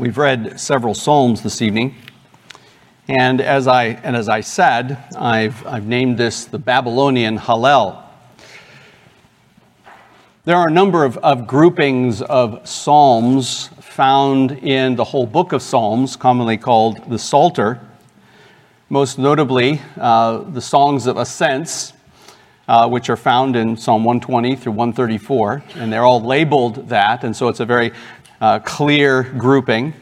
We've read several Psalms this evening. And as I, and as I said, I've, I've named this the Babylonian Hallel. There are a number of, of groupings of Psalms found in the whole book of Psalms, commonly called the Psalter. Most notably, uh, the Songs of Ascents, uh, which are found in Psalm 120 through 134, and they're all labeled that, and so it's a very uh, clear grouping.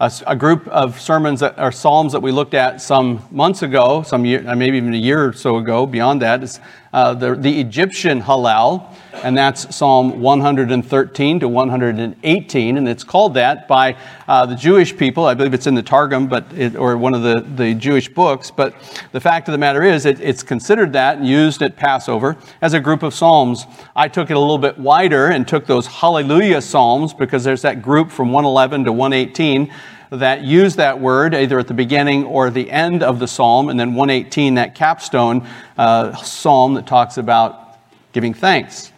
A, a, group of sermons that are psalms that we looked at some months ago, some year, uh, maybe even a year or so ago. Beyond that is uh, the, the Egyptian Hallel, and that's Psalm 113 to 118, and it's called that by uh, the Jewish people. I believe it's in the Targum, but it, or one of the, the Jewish books. But the fact of the matter is, it, it's considered that and used at Passover as a group of psalms. I took it a little bit wider and took those Hallelujah psalms because there's that group from 111 to 118 that use that word either at the beginning or the end of the psalm, and then 118, that capstone uh, psalm that talks about giving thanks.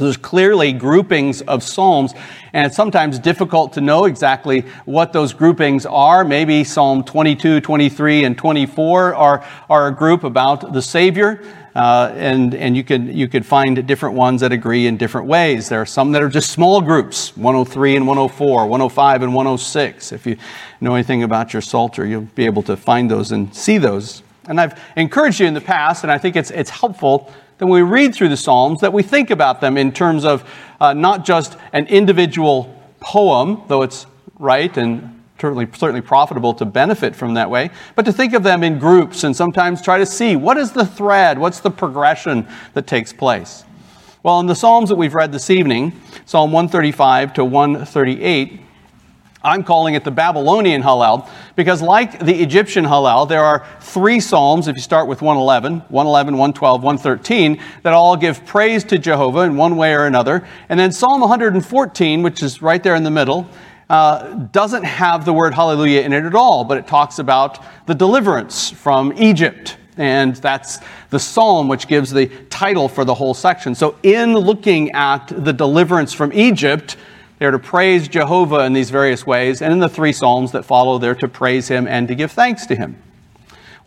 So there's clearly groupings of psalms, and it's sometimes difficult to know exactly what those groupings are. Maybe Psalm 22, 23, and 24 are, are a group about the Savior. Uh, and and you could you could find different ones that agree in different ways. There are some that are just small groups, 103 and 104, 105 and 106. If you know anything about your Psalter, you'll be able to find those and see those. And I've encouraged you in the past, and I think it's it's helpful that when we read through the Psalms that we think about them in terms of uh, not just an individual poem, though it's right and certainly, certainly profitable to benefit from that way, but to think of them in groups and sometimes try to see what is the thread, what's the progression that takes place. Well, in the Psalms that we've read this evening, Psalm 135 to 138, I'm calling it the Babylonian Hallel because, like the Egyptian Hallel, there are three Psalms, if you start with 111, 111, 112, 113, that all give praise to Jehovah in one way or another. And then Psalm 114, which is right there in the middle, uh, doesn't have the word hallelujah in it at all, but it talks about the deliverance from Egypt. And that's the psalm which gives the title for the whole section. So, in looking at the deliverance from Egypt, they're to praise Jehovah in these various ways. And in the three psalms that follow, they're to praise him and to give thanks to him.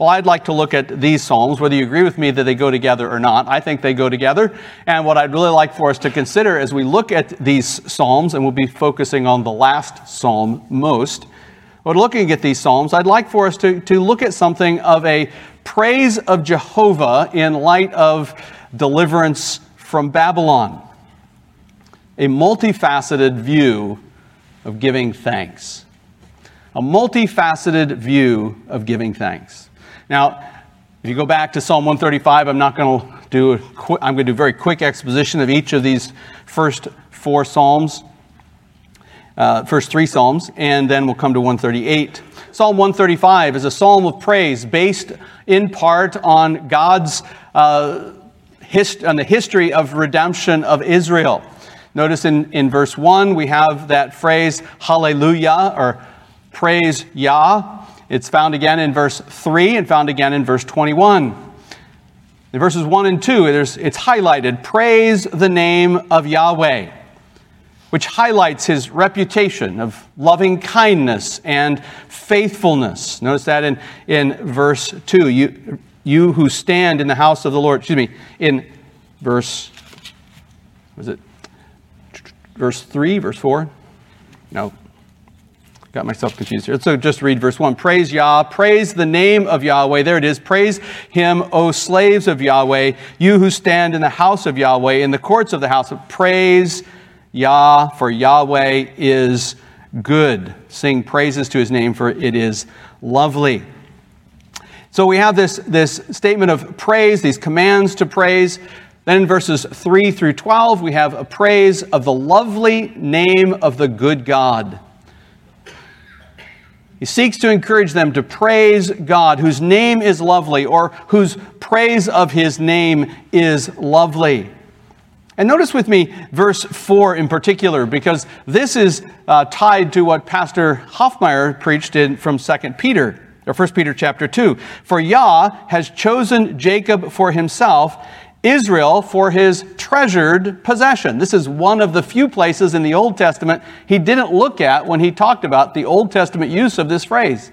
Well, I'd like to look at these Psalms, whether you agree with me that they go together or not. I think they go together. And what I'd really like for us to consider as we look at these Psalms, and we'll be focusing on the last Psalm most, but looking at these Psalms, I'd like for us to, to look at something of a praise of Jehovah in light of deliverance from Babylon. A multifaceted view of giving thanks. A multifaceted view of giving thanks. Now, if you go back to Psalm 135, I'm not going to do a qu- I'm going to do very quick exposition of each of these first four psalms, uh, first three psalms, and then we'll come to 138. Psalm 135 is a psalm of praise based in part on God's uh, hist- on the history of redemption of Israel. Notice in, in verse 1, we have that phrase, hallelujah, or praise Yah. It's found again in verse 3 and found again in verse 21. In verses 1 and 2, it's highlighted praise the name of Yahweh, which highlights his reputation of loving kindness and faithfulness. Notice that in, in verse 2. You, you who stand in the house of the Lord, excuse me, in verse, was it verse 3, verse 4? No, Got myself confused here. So just read verse 1. Praise Yah. Praise the name of Yahweh. There it is. Praise him, O slaves of Yahweh, you who stand in the house of Yahweh, in the courts of the house of praise Yah, for Yahweh is good. Sing praises to his name, for it is lovely. So we have this, this statement of praise, these commands to praise. Then in verses 3 through 12, we have a praise of the lovely name of the good God. He seeks to encourage them to praise God, whose name is lovely, or whose praise of his name is lovely. And notice with me verse 4 in particular, because this is uh, tied to what Pastor Hoffmeyer preached in, from 2 Peter, or 1 Peter chapter 2. For Yah has chosen Jacob for himself Israel for his treasured possession. This is one of the few places in the Old Testament he didn't look at when he talked about the Old Testament use of this phrase.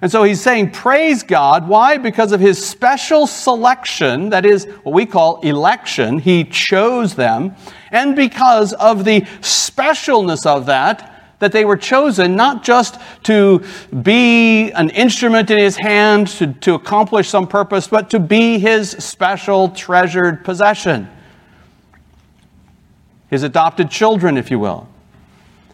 And so he's saying, Praise God. Why? Because of his special selection, that is what we call election. He chose them. And because of the specialness of that, that they were chosen not just to be an instrument in his hand to, to accomplish some purpose, but to be his special treasured possession. His adopted children, if you will.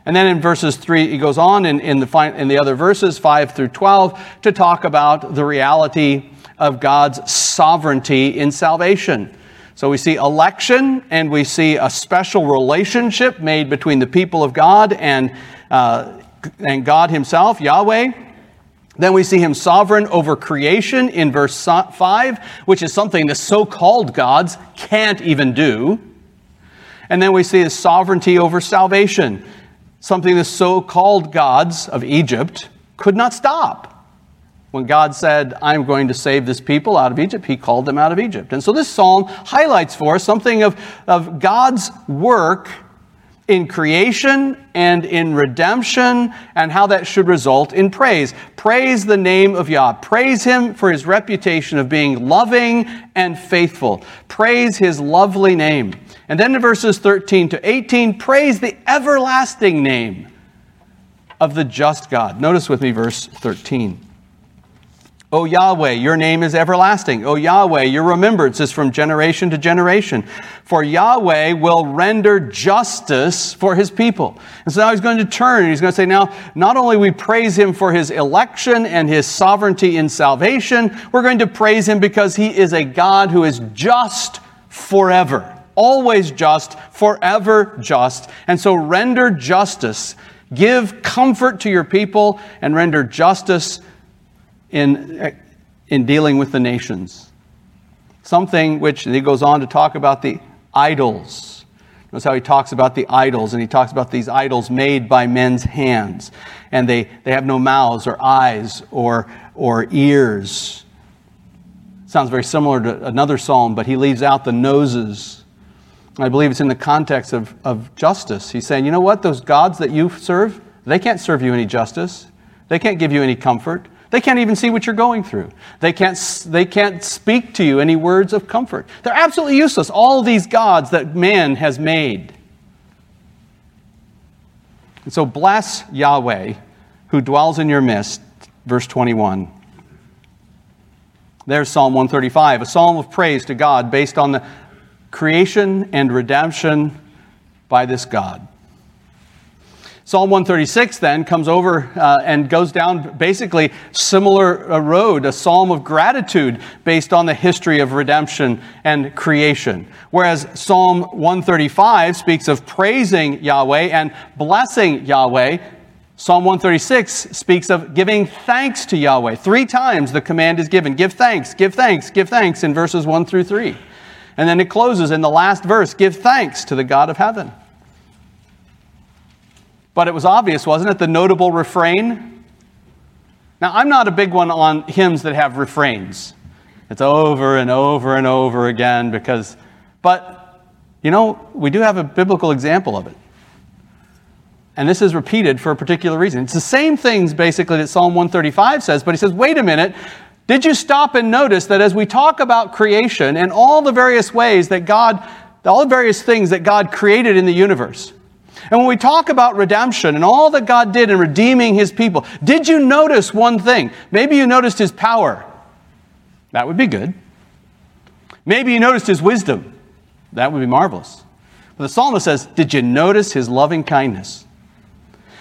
And then in verses 3, he goes on in, in, the, in the other verses, 5 through 12, to talk about the reality of God's sovereignty in salvation. So we see election and we see a special relationship made between the people of God and, uh, and God Himself, Yahweh. Then we see him sovereign over creation in verse 5, which is something the so called gods can't even do. And then we see his sovereignty over salvation something the so called gods of Egypt could not stop. When God said, I'm going to save this people out of Egypt, he called them out of Egypt. And so this psalm highlights for us something of, of God's work in creation and in redemption and how that should result in praise. Praise the name of Yah. Praise him for his reputation of being loving and faithful. Praise his lovely name. And then in verses 13 to 18, praise the everlasting name of the just God. Notice with me verse 13. O Yahweh, your name is everlasting. O Yahweh, your remembrance is from generation to generation. For Yahweh will render justice for his people. And so now he's going to turn and he's going to say, now, not only we praise him for his election and his sovereignty in salvation, we're going to praise him because he is a God who is just forever always just, forever just. And so render justice. Give comfort to your people and render justice in, in dealing with the nations. Something which he goes on to talk about the idols. Notice how he talks about the idols, and he talks about these idols made by men's hands. And they, they have no mouths or eyes or, or ears. Sounds very similar to another psalm, but he leaves out the noses I believe it's in the context of, of justice. He's saying, you know what? Those gods that you serve, they can't serve you any justice. They can't give you any comfort. They can't even see what you're going through. They can't, they can't speak to you any words of comfort. They're absolutely useless. All these gods that man has made. And so bless Yahweh, who dwells in your midst, verse 21. There's Psalm 135, a psalm of praise to God based on the creation and redemption by this God. Psalm 136 then comes over uh, and goes down basically similar uh, road, a psalm of gratitude based on the history of redemption and creation. Whereas Psalm 135 speaks of praising Yahweh and blessing Yahweh, Psalm 136 speaks of giving thanks to Yahweh. Three times the command is given give thanks, give thanks, give thanks in verses 1 through 3. And then it closes in the last verse give thanks to the God of heaven. But it was obvious, wasn't it? The notable refrain. Now, I'm not a big one on hymns that have refrains. It's over and over and over again because, but, you know, we do have a biblical example of it. And this is repeated for a particular reason. It's the same things basically that Psalm 135 says, but he says, wait a minute, did you stop and notice that as we talk about creation and all the various ways that God, all the various things that God created in the universe, and when we talk about redemption and all that God did in redeeming his people, did you notice one thing? Maybe you noticed his power. That would be good. Maybe you noticed his wisdom. That would be marvelous. But the psalmist says, Did you notice his loving kindness?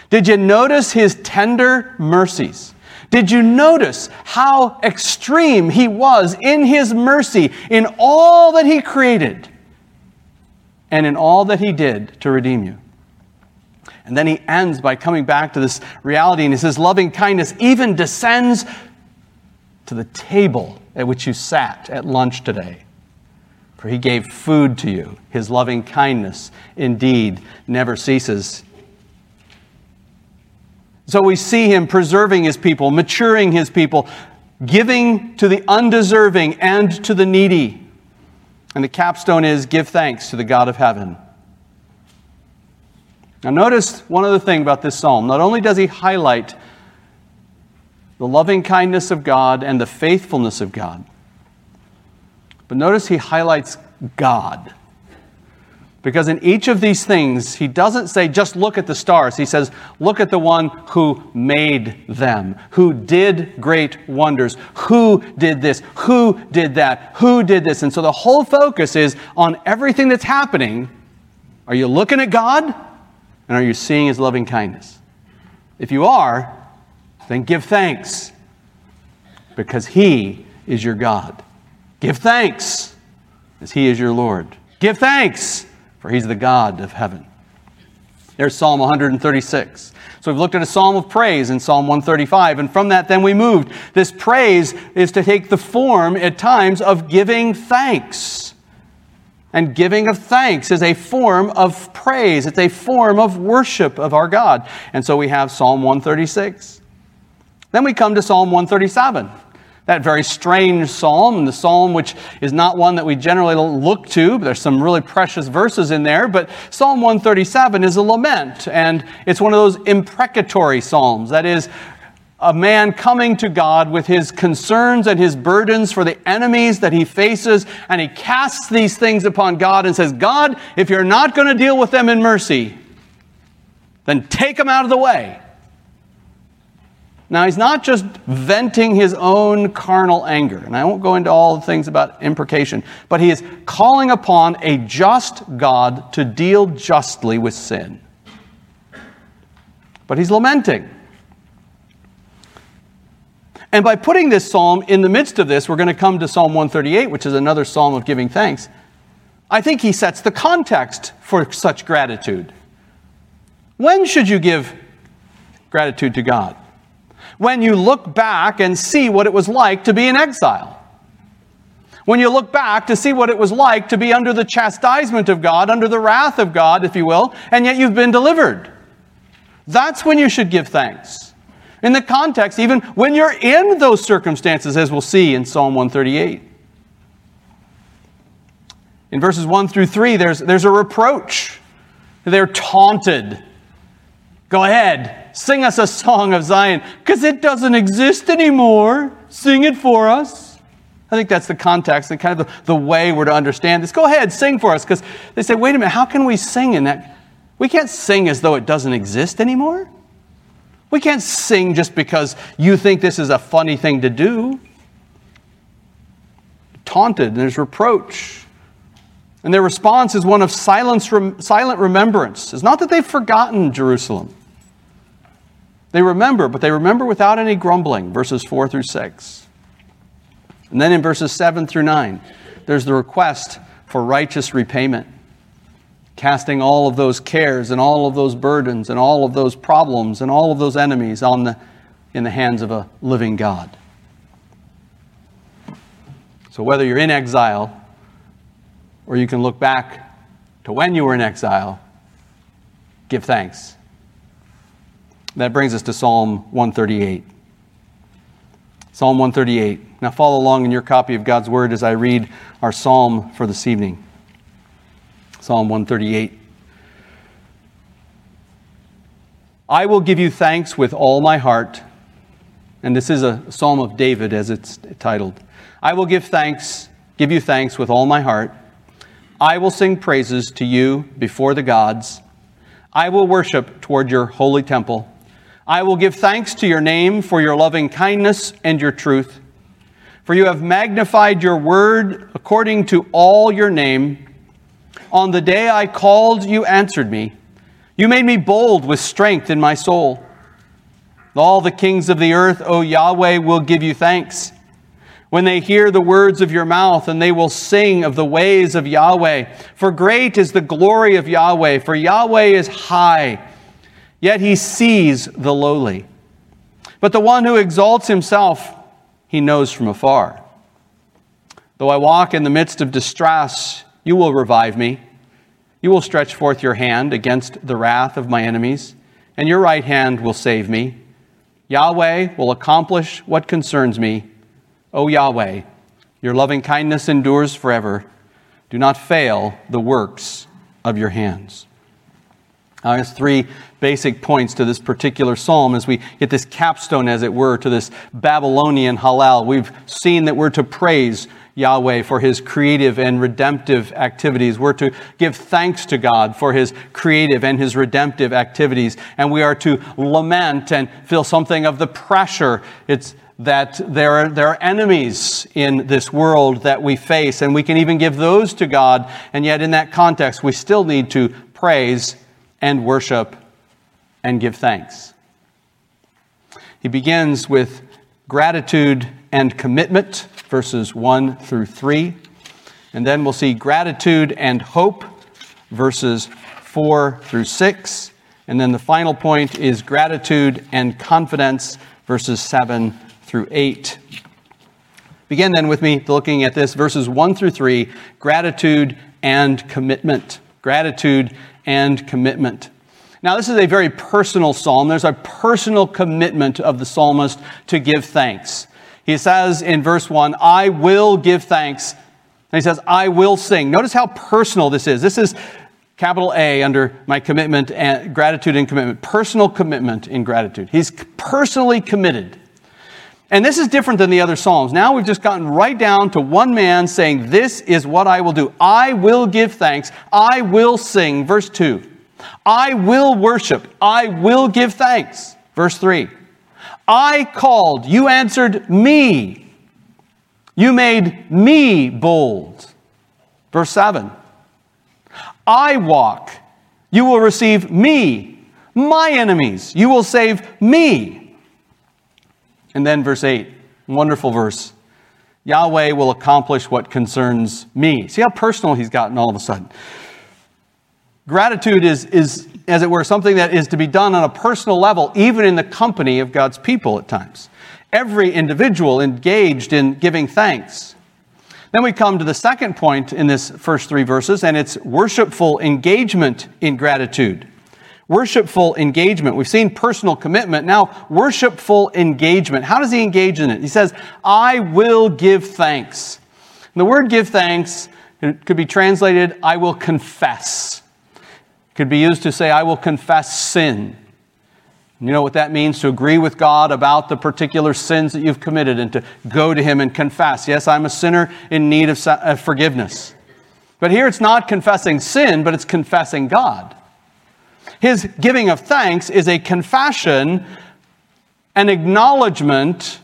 Did you notice his tender mercies? Did you notice how extreme he was in his mercy in all that he created and in all that he did to redeem you? And then he ends by coming back to this reality, and he says, Loving kindness even descends to the table at which you sat at lunch today. For he gave food to you. His loving kindness indeed never ceases. So we see him preserving his people, maturing his people, giving to the undeserving and to the needy. And the capstone is give thanks to the God of heaven. Now, notice one other thing about this psalm. Not only does he highlight the loving kindness of God and the faithfulness of God, but notice he highlights God. Because in each of these things, he doesn't say, just look at the stars. He says, look at the one who made them, who did great wonders, who did this, who did that, who did this. And so the whole focus is on everything that's happening. Are you looking at God? And are you seeing his loving kindness? If you are, then give thanks because he is your God. Give thanks as he is your Lord. Give thanks for he's the God of heaven. There's Psalm 136. So we've looked at a psalm of praise in Psalm 135, and from that, then we moved. This praise is to take the form at times of giving thanks. And giving of thanks is a form of praise, it's a form of worship of our God. And so we have Psalm 136. Then we come to Psalm 137 that very strange psalm, the psalm which is not one that we generally look to. But There's some really precious verses in there, but Psalm 137 is a lament, and it's one of those imprecatory psalms. That is, a man coming to God with his concerns and his burdens for the enemies that he faces, and he casts these things upon God and says, God, if you're not going to deal with them in mercy, then take them out of the way. Now, he's not just venting his own carnal anger, and I won't go into all the things about imprecation, but he is calling upon a just God to deal justly with sin. But he's lamenting. And by putting this psalm in the midst of this, we're going to come to Psalm 138, which is another psalm of giving thanks. I think he sets the context for such gratitude. When should you give gratitude to God? when you look back and see what it was like to be in exile. When you look back to see what it was like to be under the chastisement of God, under the wrath of God, if you will, and yet you've been delivered. That's when you should give thanks. In the context, even when you're in those circumstances, as we'll see in Psalm 138. In verses 1 through 3, there's, there's a reproach. They're taunted. Go ahead, Sing us a song of Zion because it doesn't exist anymore. Sing it for us. I think that's the context and kind of the, the way we're to understand this. Go ahead, sing for us because they say, wait a minute, how can we sing in that? We can't sing as though it doesn't exist anymore. We can't sing just because you think this is a funny thing to do. Taunted, there's reproach. And their response is one of silence, silent remembrance. It's not that they've forgotten Jerusalem. They remember, but they remember without any grumbling, verses 4 through 6. And then in verses 7 through 9, there's the request for righteous repayment, casting all of those cares and all of those burdens and all of those problems and all of those enemies on the, in the hands of a living God. So whether you're in exile or you can look back to when you were in exile, give thanks that brings us to Psalm 138. Psalm 138. Now follow along in your copy of God's Word as I read our psalm for this evening. Psalm 138. I will give you thanks with all my heart. And this is a psalm of David as it's titled. I will give thanks, give you thanks with all my heart. I will sing praises to you before the gods. I will worship toward your holy temple. I will give thanks to your name for your loving kindness and your truth. For you have magnified your word according to all your name. On the day I called, you answered me. You made me bold with strength in my soul. All the kings of the earth, O Yahweh, will give you thanks. When they hear the words of your mouth, and they will sing of the ways of Yahweh. For great is the glory of Yahweh, for Yahweh is high yet he sees the lowly. But the one who exalts himself, he knows from afar. Though I walk in the midst of distress, you will revive me. You will stretch forth your hand against the wrath of my enemies, and your right hand will save me. Yahweh will accomplish what concerns me. O Yahweh, your loving kindness endures forever. Do not fail the works of your hands. Now, there's three basic points to this particular psalm as we get this capstone, as it were, to this Babylonian Hallel. We've seen that we're to praise Yahweh for his creative and redemptive activities. We're to give thanks to God for his creative and his redemptive activities. And we are to lament and feel something of the pressure. It's that there are, there are enemies in this world that we face, and we can even give those to God. And yet, in that context, we still need to praise and worship and give thanks. He begins with gratitude and commitment, verses 1 through 3. And then we'll see gratitude and hope, verses 4 through 6. And then the final point is gratitude and confidence, verses 7 through 8. Begin then with me looking at this, verses 1 through 3 gratitude and commitment. Gratitude and commitment. Now, this is a very personal psalm. There's a personal commitment of the psalmist to give thanks. He says in verse 1, I will give thanks. And he says, I will sing. Notice how personal this is. This is capital A under my commitment and gratitude and commitment. Personal commitment in gratitude. He's personally committed. And this is different than the other Psalms. Now we've just gotten right down to one man saying, This is what I will do. I will give thanks. I will sing. Verse 2. I will worship. I will give thanks. Verse 3. I called. You answered me. You made me bold. Verse 7. I walk. You will receive me. My enemies. You will save me. And then verse 8. Wonderful verse. Yahweh will accomplish what concerns me. See how personal he's gotten all of a sudden. Gratitude is, is, as it were, something that is to be done on a personal level, even in the company of God's people at times. Every individual engaged in giving thanks. Then we come to the second point in this first three verses, and it's worshipful engagement in gratitude. Worshipful engagement. We've seen personal commitment. Now, worshipful engagement. How does he engage in it? He says, I will give thanks. And the word give thanks could be translated, I will confess could be used to say, I will confess sin. You know what that means? To agree with God about the particular sins that you've committed and to go to Him and confess. Yes, I'm a sinner in need of forgiveness. But here it's not confessing sin, but it's confessing God. His giving of thanks is a confession, an acknowledgement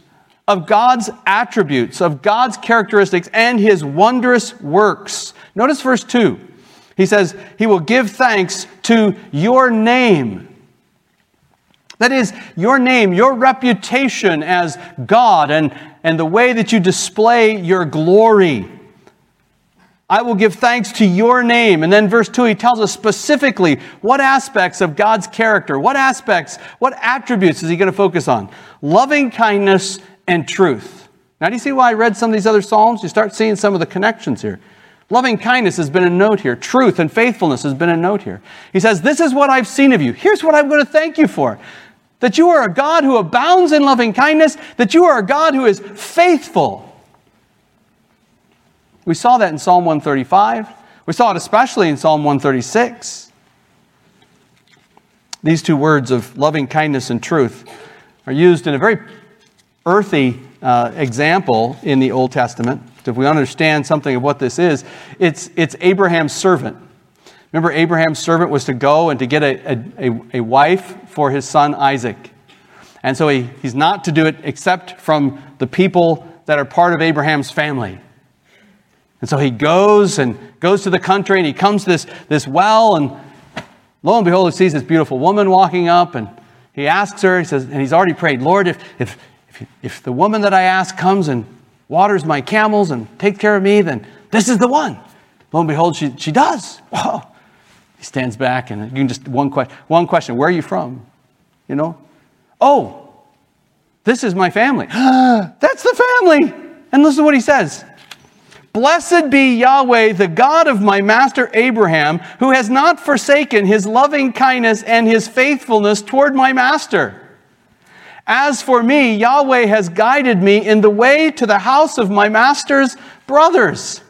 of God's attributes, of God's characteristics, and His wondrous works. Notice verse 2. He says, He will give thanks to your name. That is, your name, your reputation as God, and, and the way that you display your glory. I will give thanks to your name. And then verse 2, he tells us specifically what aspects of God's character, what aspects, what attributes is he going to focus on? Loving kindness and truth. Now, do you see why I read some of these other Psalms? You start seeing some of the connections here. Loving kindness has been a note here. Truth and faithfulness has been a note here. He says, This is what I've seen of you. Here's what I'm going to thank you for that you are a God who abounds in loving kindness, that you are a God who is faithful. We saw that in Psalm 135. We saw it especially in Psalm 136. These two words of loving kindness and truth are used in a very earthy uh, example in the Old Testament. If we understand something of what this is, it's, it's Abraham's servant. Remember, Abraham's servant was to go and to get a, a, a wife for his son Isaac. And so he, he's not to do it except from the people that are part of Abraham's family. And so he goes and goes to the country and he comes to this, this well, and lo and behold, he sees this beautiful woman walking up and he asks her, he says, and he's already prayed, Lord, if, if, if, if the woman that I ask comes and waters my camels and takes care of me, then this is the one. Lo and behold, she, she does. Whoa. He stands back and you can just one question, one question, where are you from? You know? Oh, this is my family. That's the family. And listen to what he says. Blessed be Yahweh, the God of my master Abraham, who has not forsaken his loving kindness and his faithfulness toward my master. As for me, Yahweh has guided me in the way to the house of my master's brothers.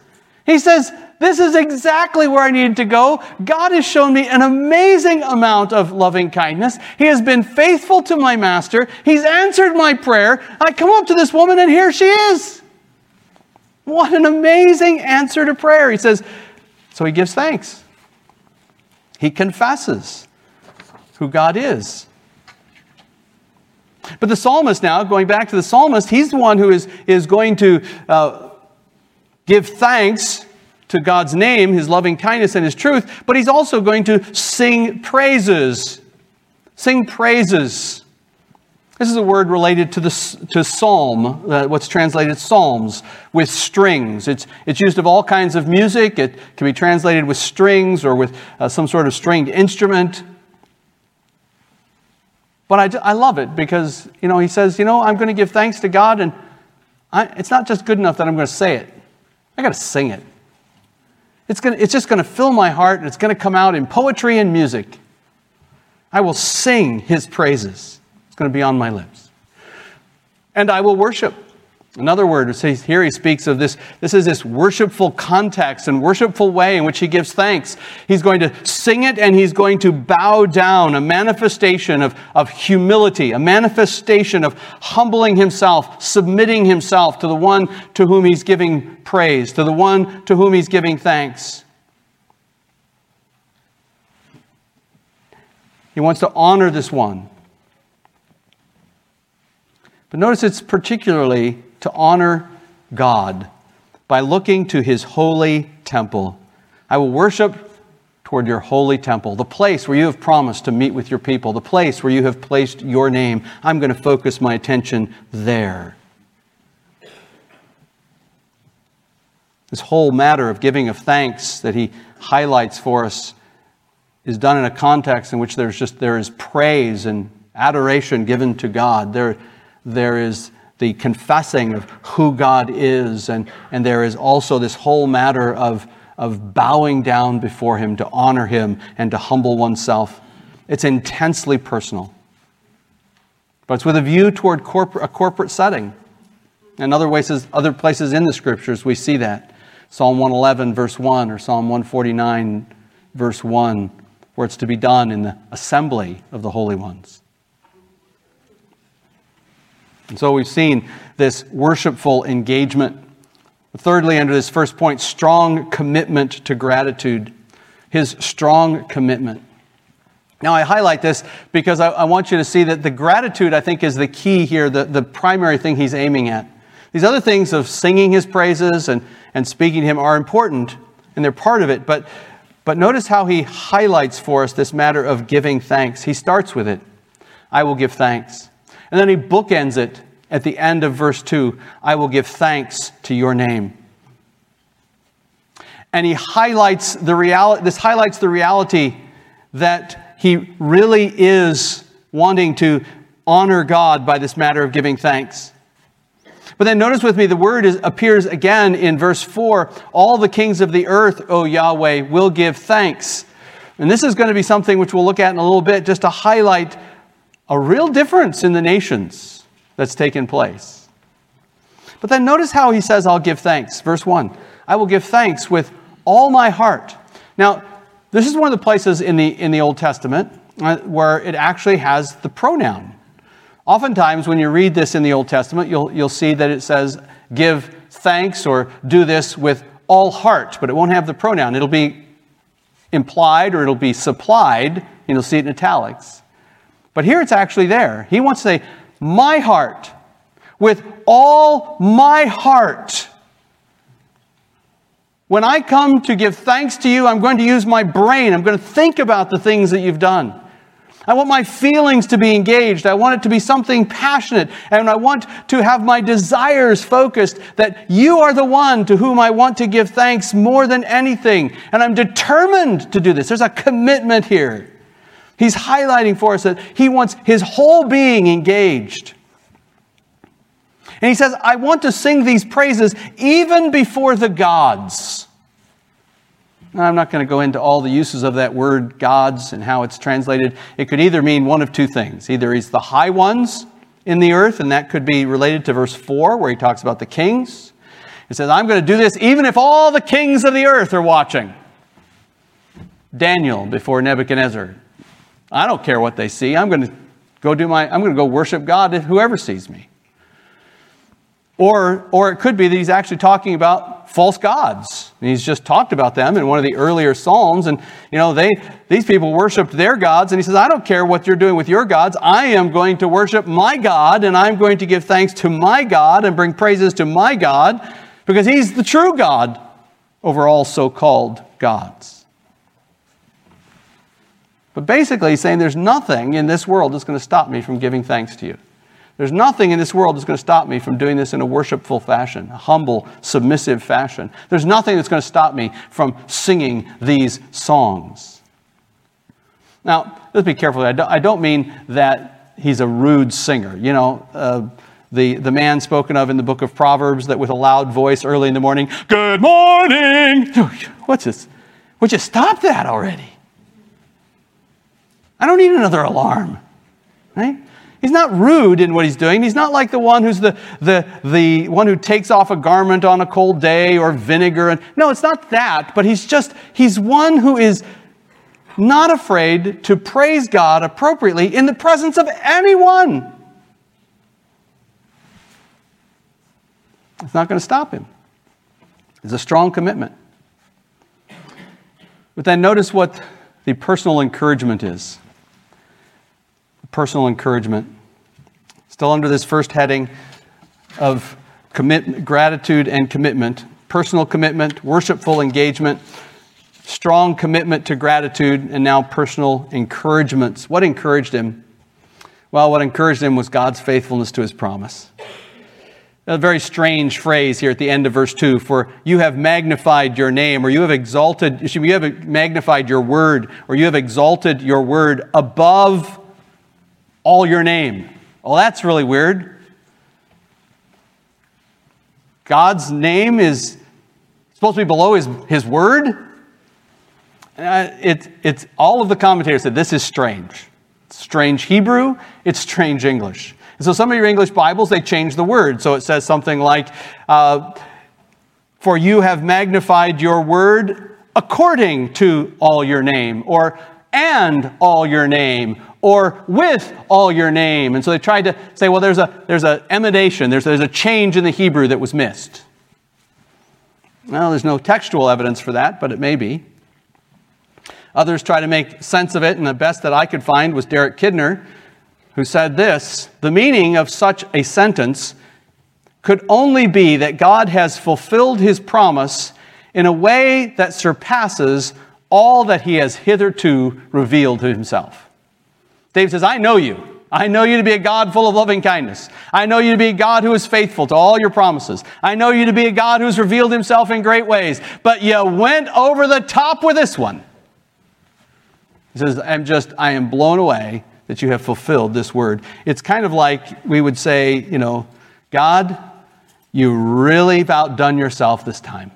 He says, This is exactly where I needed to go. God has shown me an amazing amount of loving kindness. He has been faithful to my master. He's answered my prayer. I come up to this woman, and here she is. What an amazing answer to prayer. He says, so he gives thanks. He confesses who God is. But the psalmist now, going back to the psalmist, he's the one who is, is going to uh, give thanks to God's name, his loving kindness, and his truth, but he's also going to sing praises. Sing praises. This is a word related to, the, to psalm, uh, what's translated psalms, with strings. It's, it's used of all kinds of music. It can be translated with strings or with uh, some sort of stringed instrument. But I, I love it because, you know, he says, you know, I'm going to give thanks to God, and I, it's not just good enough that I'm going to say it. I got to sing it. It's, gonna, it's just going to fill my heart and it's going to come out in poetry and music. I will sing his praises. It's going to be on my lips. And I will worship. Another word, here he speaks of this. This is this worshipful context and worshipful way in which he gives thanks. He's going to sing it and he's going to bow down, a manifestation of, of humility, a manifestation of humbling himself, submitting himself to the one to whom he's giving praise, to the one to whom he's giving thanks. He wants to honor this one. But notice it's particularly to honor God by looking to his holy temple. I will worship toward your holy temple, the place where you have promised to meet with your people, the place where you have placed your name. I'm going to focus my attention there. This whole matter of giving of thanks that he highlights for us is done in a context in which there's just there is praise and adoration given to God. There, there is the confessing of who God is, and, and there is also this whole matter of, of bowing down before Him to honor Him and to humble oneself. It's intensely personal. But it's with a view toward corporate, a corporate setting. In other places, other places in the scriptures, we see that. Psalm 111, verse 1, or Psalm 149, verse 1, where it's to be done in the assembly of the holy ones. And so we've seen this worshipful engagement. Thirdly, under this first point, strong commitment to gratitude. His strong commitment. Now, I highlight this because I, I, want you to see that the gratitude, I think, is the key here, the, the primary thing he's aiming at. These other things of singing his praises and, and speaking to him are important, and they're part of it. But, but notice how he highlights for us this matter of giving thanks. He starts with it I will give thanks. And then he bookends it at the end of verse 2 I will give thanks to your name. And he highlights the reality, this highlights the reality that he really is wanting to honor God by this matter of giving thanks. But then notice with me, the word is, appears again in verse 4 All the kings of the earth, O Yahweh, will give thanks. And this is going to be something which we'll look at in a little bit, just to highlight a real difference in the nations that's taken place. But then notice how he says, I'll give thanks. Verse 1 I will give thanks with all my heart. Now, this is one of the places in the, in the Old Testament uh, where it actually has the pronoun. Oftentimes, when you read this in the Old Testament, you'll, you'll see that it says, give thanks or do this with all heart, but it won't have the pronoun. It'll be implied or it'll be supplied, and you'll see it in italics. But here it's actually there. He wants to say, My heart, with all my heart. When I come to give thanks to you, I'm going to use my brain. I'm going to think about the things that you've done. I want my feelings to be engaged. I want it to be something passionate. And I want to have my desires focused that you are the one to whom I want to give thanks more than anything. And I'm determined to do this. There's a commitment here. He's highlighting for us that he wants his whole being engaged. And he says, I want to sing these praises even before the gods. Now, I'm not going to go into all the uses of that word gods and how it's translated. It could either mean one of two things. Either he's the high ones in the earth, and that could be related to verse 4, where he talks about the kings. He says, I'm going to do this even if all the kings of the earth are watching. Daniel before Nebuchadnezzar. I don't care what they see. I'm going to go do my, I'm going to go worship God whoever sees me. Or, or it could be that he's actually talking about false gods. And he's just talked about them in one of the earlier Psalms. And, you know, they, these people worshiped their gods. And he says, I don't care what you're doing with your gods. I am going to worship my God, and I'm going to give thanks to my God and bring praises to my God because he's the true God over all so called gods. But basically, he's saying there's nothing in this world that's going to stop me from giving thanks to you. There's nothing in this world that's going to stop me from doing this in a worshipful fashion, a humble, submissive fashion. There's nothing that's going to stop me from singing these songs. Now, let's be careful. I don't, mean that he's a rude singer. You know, uh, the, the man spoken of in the book of Proverbs that with a loud voice early in the morning, Good morning! What's this? Would you stop that already? I don't need another alarm. Right? He's not rude in what he's doing. He's not like the one who's the, the, the one who takes off a garment on a cold day or vinegar. And, no, it's not that, but he's just, he's one who is not afraid to praise God appropriately in the presence of anyone. It's not going to stop him. It's a strong commitment. But then notice what the personal encouragement is personal encouragement. Still under this first heading of commit, gratitude and commitment, personal commitment, worshipful engagement, strong commitment to gratitude, and now personal encouragements. What encouraged him? Well, what encouraged him was God's faithfulness to his promise. A very strange phrase here at the end of verse 2 for you have magnified your name, or you have exalted, you have magnified your word, or you have exalted your word above all your name. Well, that's really weird. God's name is supposed to be below his, his word. Uh, it, it's, all of the commentators said this is strange. It's strange Hebrew, it's strange English. And so some of your English Bibles, they change the word. So it says something like, uh, For you have magnified your word according to all your name, or and all your name, or with all your name. And so they tried to say, well, there's a there's an emendation, there's, there's a change in the Hebrew that was missed. Well, there's no textual evidence for that, but it may be. Others try to make sense of it, and the best that I could find was Derek Kidner, who said this The meaning of such a sentence could only be that God has fulfilled his promise in a way that surpasses all that he has hitherto revealed to himself. David says, I know you. I know you to be a God full of loving kindness. I know you to be a God who is faithful to all your promises. I know you to be a God who's revealed himself in great ways. But you went over the top with this one. He says, I'm just, I am blown away that you have fulfilled this word. It's kind of like we would say, you know, God, you really have outdone yourself this time.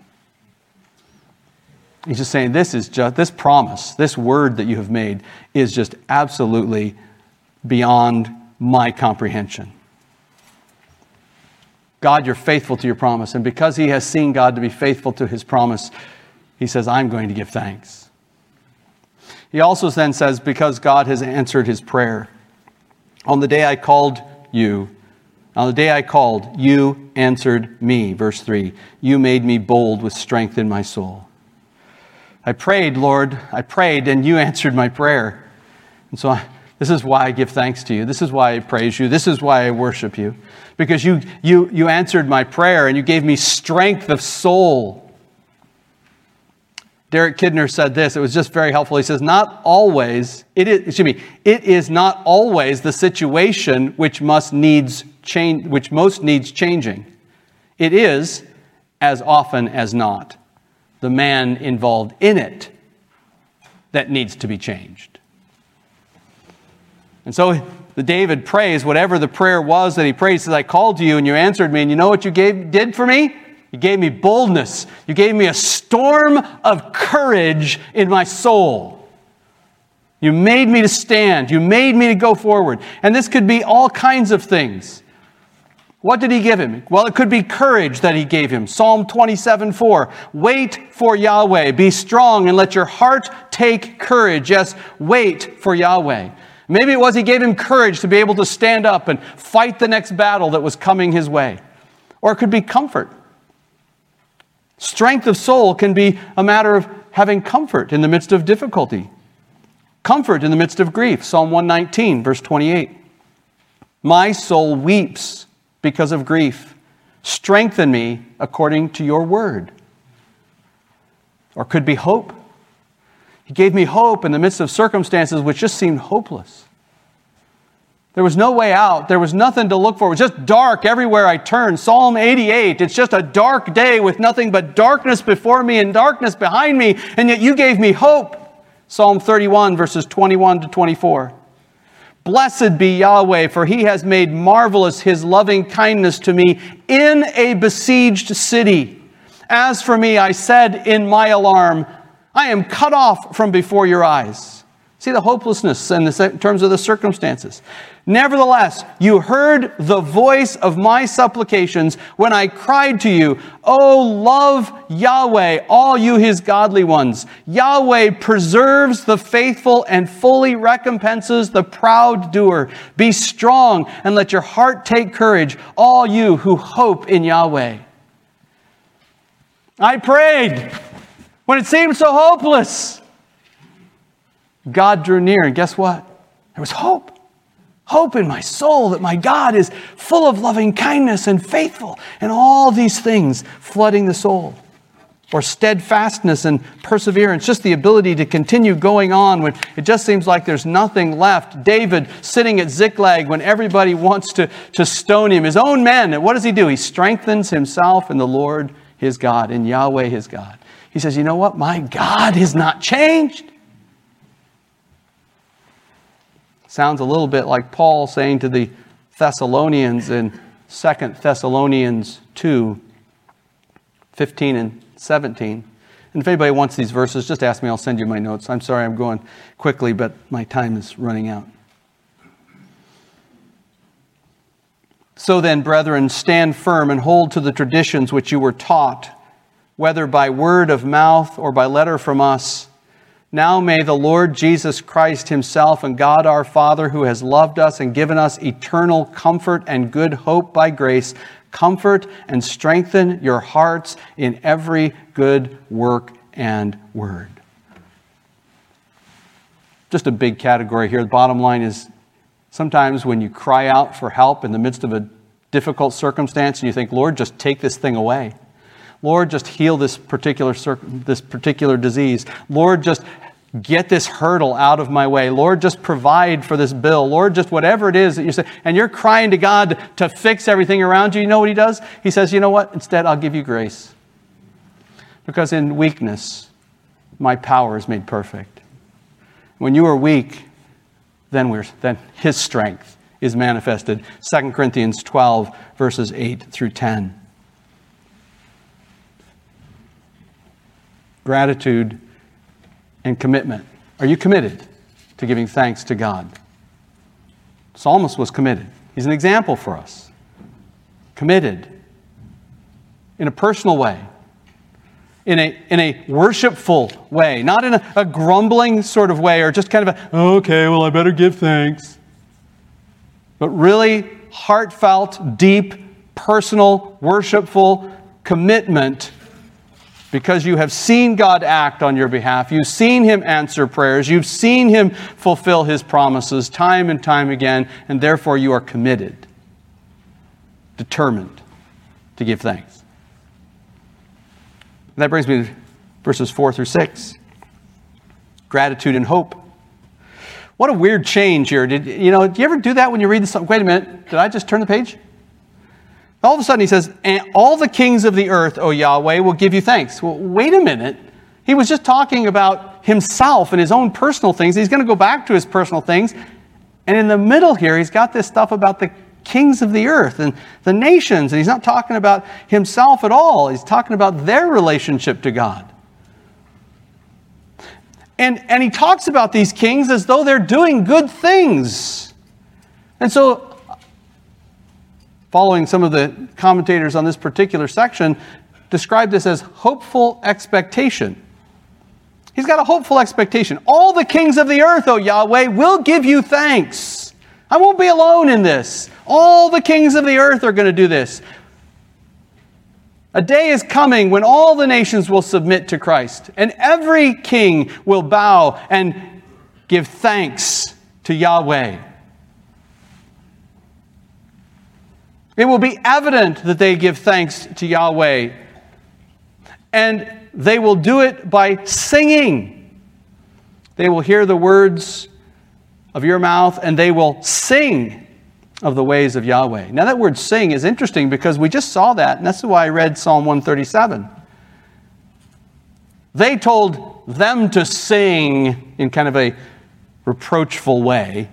He's just saying, this is just, this promise, this word that you have made is just absolutely beyond my comprehension. God, you're faithful to your promise. And because he has seen God to be faithful to his promise, he says, I'm going to give thanks. He also then says, because God has answered his prayer. On the day I called you, on the day I called, you answered me. Verse 3 You made me bold with strength in my soul. I prayed, Lord, I prayed, and you answered my prayer. And so I, this is why I give thanks to you. This is why I praise you. This is why I worship you. Because you, you, you answered my prayer and you gave me strength of soul. Derek Kidner said this. It was just very helpful. He says, Not always, it is, excuse me, it is not always the situation which must needs change, which most needs changing. It is as often as not the man involved in it that needs to be changed. And so the David prays, whatever the prayer was that he prayed, He says, I called to you and you answered me, and you know what you gave, did for me? You gave me boldness. You gave me a storm of courage in my soul. You made me to stand. You made me to go forward. And this could be all kinds of things. What did he give him? Well, it could be courage that he gave him. Psalm 27 4. Wait for Yahweh. Be strong and let your heart take courage. Yes, wait for Yahweh. Maybe it was he gave him courage to be able to stand up and fight the next battle that was coming his way. Or it could be comfort. Strength of soul can be a matter of having comfort in the midst of difficulty, comfort in the midst of grief. Psalm 119, verse 28. My soul weeps because of grief. Strengthen me according to your word. Or could be hope. He gave me hope in the midst of circumstances which just seemed hopeless. There was no way out. There was nothing to look for. It was just dark everywhere I turned. Psalm 88 it's just a dark day with nothing but darkness before me and darkness behind me, and yet you gave me hope. Psalm 31, verses 21 to 24. Blessed be Yahweh, for he has made marvelous his loving kindness to me in a besieged city. As for me, I said in my alarm, I am cut off from before your eyes. See the hopelessness in, the, terms of the circumstances. Nevertheless, you heard the voice of my supplications when I cried to you, Oh, love Yahweh, all you his godly ones. Yahweh preserves the faithful and fully recompenses the proud doer. Be strong and let your heart take courage, all you who hope in Yahweh. I prayed when it seemed so hopeless. God drew near, and guess what? There was hope. Hope in my soul that my God is full of loving kindness and faithful, and all these things flooding the soul. Or steadfastness and perseverance, just the ability to continue going on when it just seems like there's nothing left. David sitting at Ziklag when everybody wants to, to stone him, his own men. And what does he do? He strengthens himself in the Lord his God, in Yahweh his God. He says, You know what? My God has not changed. Sounds a little bit like Paul saying to the Thessalonians in 2 Thessalonians 2 15 and 17. And if anybody wants these verses, just ask me, I'll send you my notes. I'm sorry I'm going quickly, but my time is running out. So then, brethren, stand firm and hold to the traditions which you were taught, whether by word of mouth or by letter from us now may the Lord Jesus Christ Himself and God our Father, who has loved us and given us eternal comfort and good hope by grace, comfort and strengthen your hearts in every good work and word. Just a big category here. The bottom line is sometimes when you cry out for help in the midst of a difficult circumstance and you think, Lord, just take this thing away. Lord, just heal this particular, this particular disease. Lord, just get this hurdle out of my way. Lord, just provide for this bill. Lord, just whatever it is that you say. And you're crying to God to fix everything around you. You know what He does? He says, You know what? Instead, I'll give you grace. Because in weakness, my power is made perfect. When you are weak, then, we're, then His strength is manifested. 2 Corinthians 12, verses 8 through 10. Gratitude and commitment. Are you committed to giving thanks to God? Psalmist was committed. He's an example for us. Committed in a personal way, in a, in a worshipful way, not in a, a grumbling sort of way or just kind of a, okay, well, I better give thanks. But really heartfelt, deep, personal, worshipful commitment because you have seen God act on your behalf. You've seen Him answer prayers. You've seen Him fulfill His promises time and time again, and therefore you are committed, determined to give thanks. And that brings me to verses 4 through 6 gratitude and hope. What a weird change here. Did you know, do you ever do that when you read this? Wait a minute, did I just turn the page? All of a sudden he says, all the kings of the earth, O Yahweh, will give you thanks. Well, wait a minute. He was just talking about himself and his own personal things. He's going to go back to his personal things. And in the middle here, he's got this stuff about the kings of the earth and the nations. And he's not talking about himself at all. He's talking about their relationship to God. And, and he talks about these kings as though they're doing good things. And so following some of the commentators on this particular section, describe this as hopeful expectation. He's got a hopeful expectation. All the kings of the earth, O Yahweh, will give you thanks. I won't be alone in this. All the kings of the earth are going to do this. A day is coming when all the nations will submit to Christ, and every king will bow and give thanks to Yahweh. It will be evident that they give thanks to Yahweh. And they will do it by singing. They will hear the words of your mouth and they will sing of the ways of Yahweh. Now, that word sing is interesting because we just saw that, and that's why I read Psalm 137. They told them to sing in kind of a reproachful way.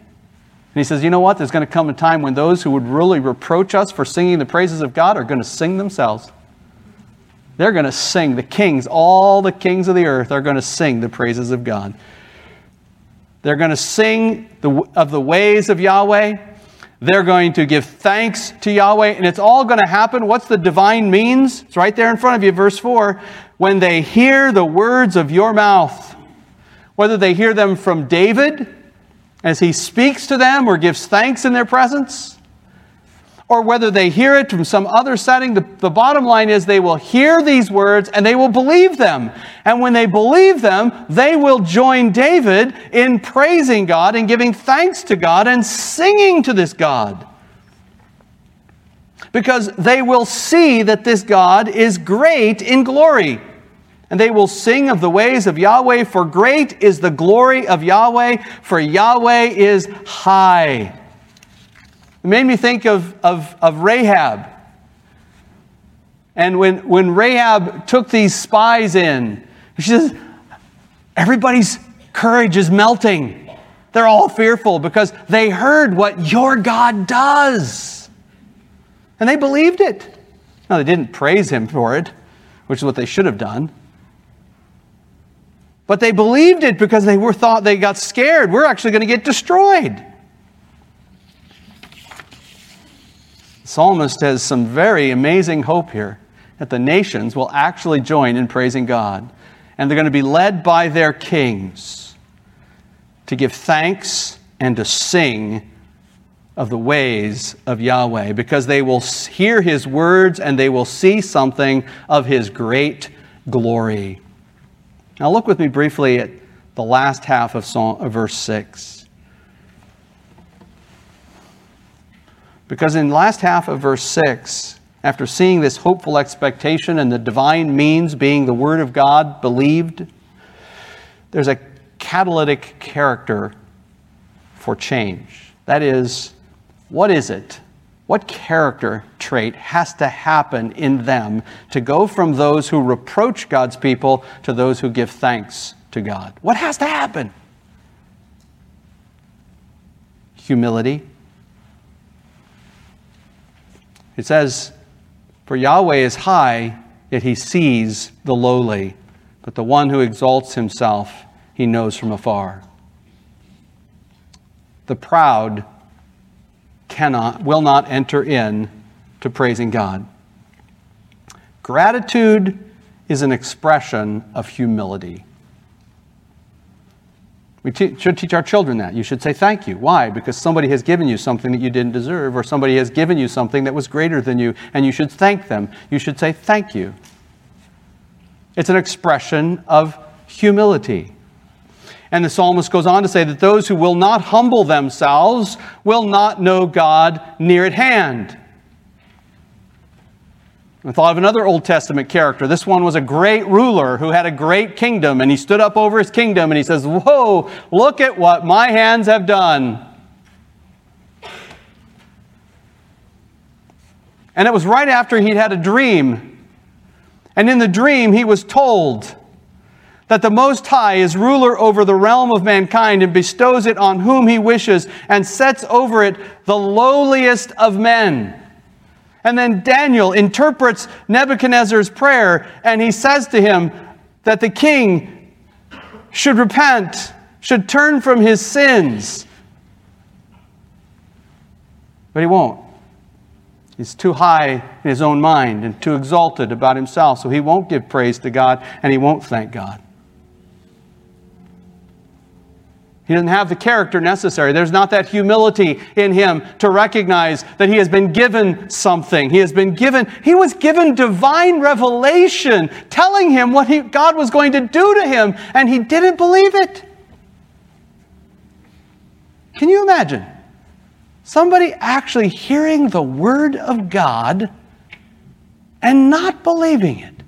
And he says, You know what? There's going to come a time when those who would really reproach us for singing the praises of God are going to sing themselves. They're going to sing. The kings, all the kings of the earth, are going to sing the praises of God. They're going to sing the, of the ways of Yahweh. They're going to give thanks to Yahweh, and it's all going to happen. What's the divine means? It's right there in front of you, verse 4. When they hear the words of your mouth, whether they hear them from David as he speaks to them or gives thanks in their presence, or whether they hear it from some other setting, the, the bottom line is they will hear these words and they will believe them. And when they believe them, they will join David in praising God and giving thanks to God and singing to this God. Because they will see that this God is great in glory and they will sing of the ways of Yahweh, for great is the glory of Yahweh, for Yahweh is high. It made me think of, of, of Rahab. And when, when Rahab took these spies in, she says, Everybody's courage is melting. They're all fearful because they heard what your God does. And they believed it. Now, they didn't praise him for it, which is what they should have done. But they believed it because they were thought they got scared. We're actually going to get destroyed. The psalmist has some very amazing hope here that the nations will actually join in praising God. And they're going to be led by their kings to give thanks and to sing of the ways of Yahweh because they will hear his words and they will see something of his great glory. Now, look with me briefly at the last half of, Psalm, of verse 6. Because in the last half of verse 6, after seeing this hopeful expectation and the divine means being the Word of God believed, there's a catalytic character for change. That is, what is it what character trait has to happen in them to go from those who reproach God's people to those who give thanks to God? What has to happen? Humility. It says, For Yahweh is high, yet he sees the lowly, but the one who exalts himself he knows from afar. The proud cannot, will not enter in to praising God. Gratitude is an expression of humility. We te- should teach our children that. You should say thank you. Why? Because somebody has given you something that you didn't deserve, or somebody has given you something that was greater than you, and you should thank them. You should say thank you. It's an expression of humility. And the psalmist goes on to say that those who will not humble themselves will not know God near at hand. I thought of another Old Testament character. This one was a great ruler who had a great kingdom, and he stood up over his kingdom and he says, Whoa, look at what my hands have done. And it was right after he'd had a dream. And in the dream, he was told that the Most High is ruler over the realm of mankind and bestows it on whom he wishes and sets over it the lowliest of men. And then Daniel interprets Nebuchadnezzar's prayer and he says to him that the king should repent, should turn from his sins. But he won't. He's too high in his own mind and too exalted about himself, so he won't give praise to God and he won't thank God. He doesn't have the character necessary. There's not that humility in him to recognize that he has been given something. He has been given, he was given divine revelation telling him what he, God was going to do to him, and he didn't believe it. Can you imagine? Somebody actually hearing the word of God and not believing it,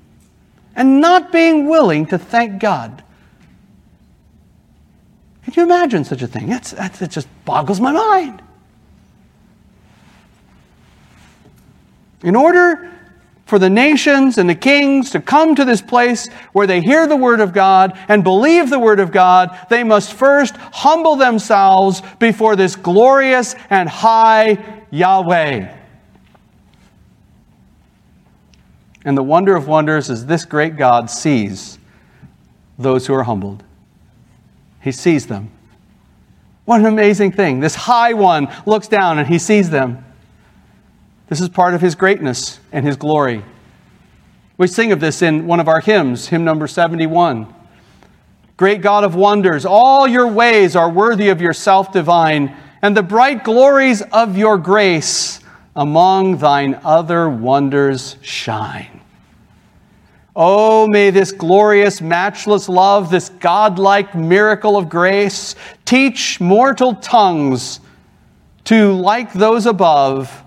and not being willing to thank God can you imagine such a thing? It just boggles my mind. In order for the nations and the kings to come to this place where they hear the Word of God and believe the Word of God, they must first humble themselves before this glorious and high Yahweh. And the wonder of wonders is this great God sees those who are humbled. He sees them. What an amazing thing. This high one looks down and he sees them. This is part of his greatness and his glory. We sing of this in one of our hymns, hymn number 71. Great God of wonders, all your ways are worthy of yourself divine, and the bright glories of your grace among thine other wonders shine. Oh, may this glorious, matchless love, this godlike miracle of grace, teach mortal tongues to, like those above,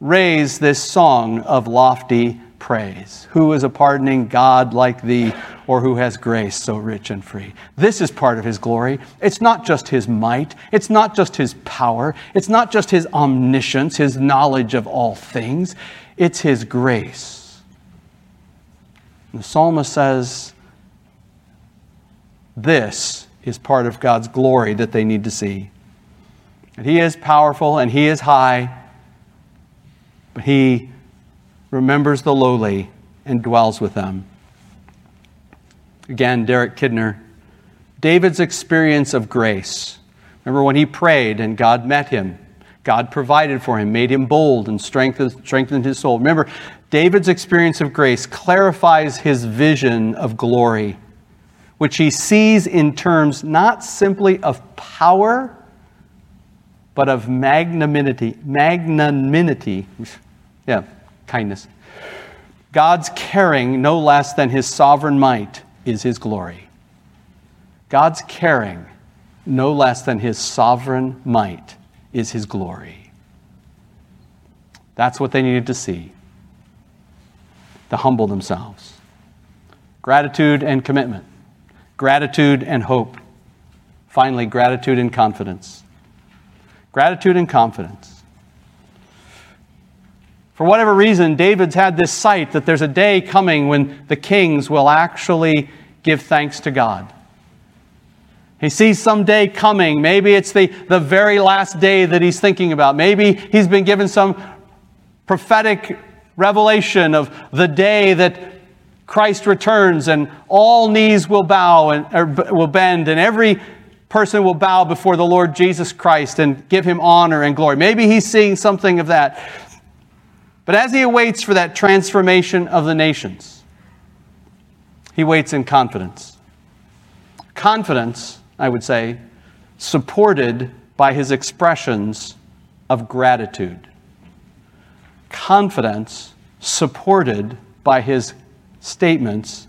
raise this song of lofty praise. Who is a pardoning God like thee, or who has grace so rich and free? This is part of his glory. It's not just his might, it's not just his power, it's not just his omniscience, his knowledge of all things, it's his grace. The psalmist says, This is part of God's glory that they need to see. That He is powerful and He is high, but He remembers the lowly and dwells with them. Again, Derek Kidner. David's experience of grace. Remember when he prayed and God met him? God provided for him, made him bold, and strengthened, strengthened his soul. Remember, David's experience of grace clarifies his vision of glory, which he sees in terms not simply of power, but of magnanimity. Magnanimity. Yeah, kindness. God's caring, no less than his sovereign might, is his glory. God's caring, no less than his sovereign might, is his glory. That's what they needed to see to humble themselves. Gratitude and commitment. Gratitude and hope. Finally, gratitude and confidence. Gratitude and confidence. For whatever reason, David's had this sight that there's a day coming when the kings will actually give thanks to God. He sees some day coming. Maybe it's the, the very last day that he's thinking about. Maybe he's been given some prophetic revelation of the day that Christ returns and all knees will bow and er, will bend and every person will bow before the Lord Jesus Christ and give him honor and glory. Maybe he's seeing something of that. But as he awaits for that transformation of the nations, he waits in confidence. Confidence, I would say, supported by his expressions of gratitude confidence supported by his statements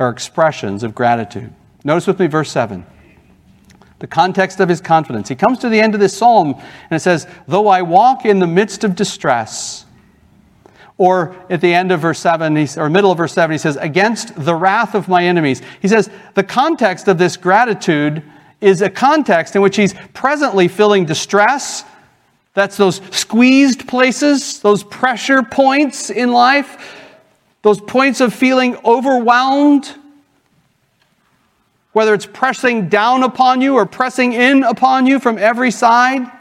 or expressions of gratitude. Notice with me verse 7. The context of his confidence. He comes to the end of this psalm and it says, Though I walk in the midst of distress, or at the end of verse 7, or middle of verse 7, he says, Against the wrath of my enemies. He says, The context of this gratitude is a context in which he's presently feeling distress that's those squeezed places, those pressure points in life, those points of feeling overwhelmed, whether it's pressing down upon you or pressing in upon you from every side.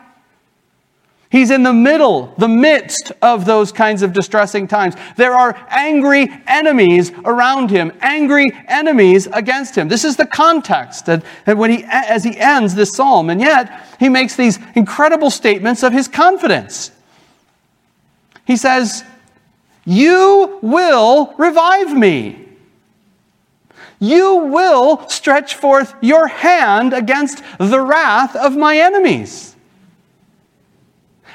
He's in the middle, the midst of those kinds of distressing times. There are angry enemies around him, angry enemies against him. This is the context that, that when he, as he ends this psalm, and yet he makes these incredible statements of his confidence. He says, You will revive me. You will stretch forth your hand against the wrath of my enemies.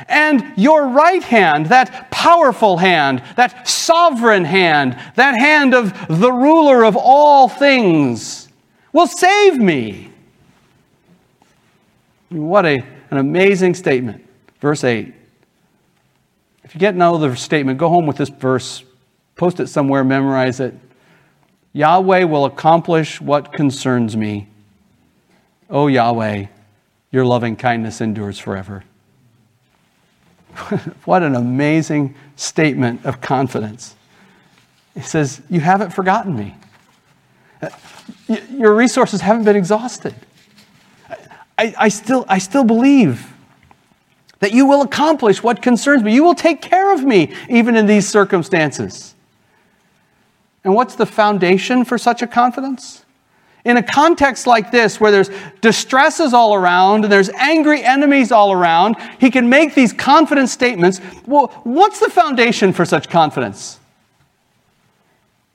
And your right hand, that powerful hand, that sovereign hand, that hand of the ruler of all things, will save me. What a, an amazing statement. Verse 8. If you get another statement, go home with this verse, post it somewhere, memorize it. Yahweh will accomplish what concerns me. O oh, Yahweh, your loving kindness endures forever. what an amazing statement of confidence. He says, You haven't forgotten me. Your resources haven't been exhausted. I, I, still, I still believe that you will accomplish what concerns me. You will take care of me, even in these circumstances. And what's the foundation for such a confidence? In a context like this, where there's distresses all around and there's angry enemies all around, he can make these confident statements. Well, what's the foundation for such confidence?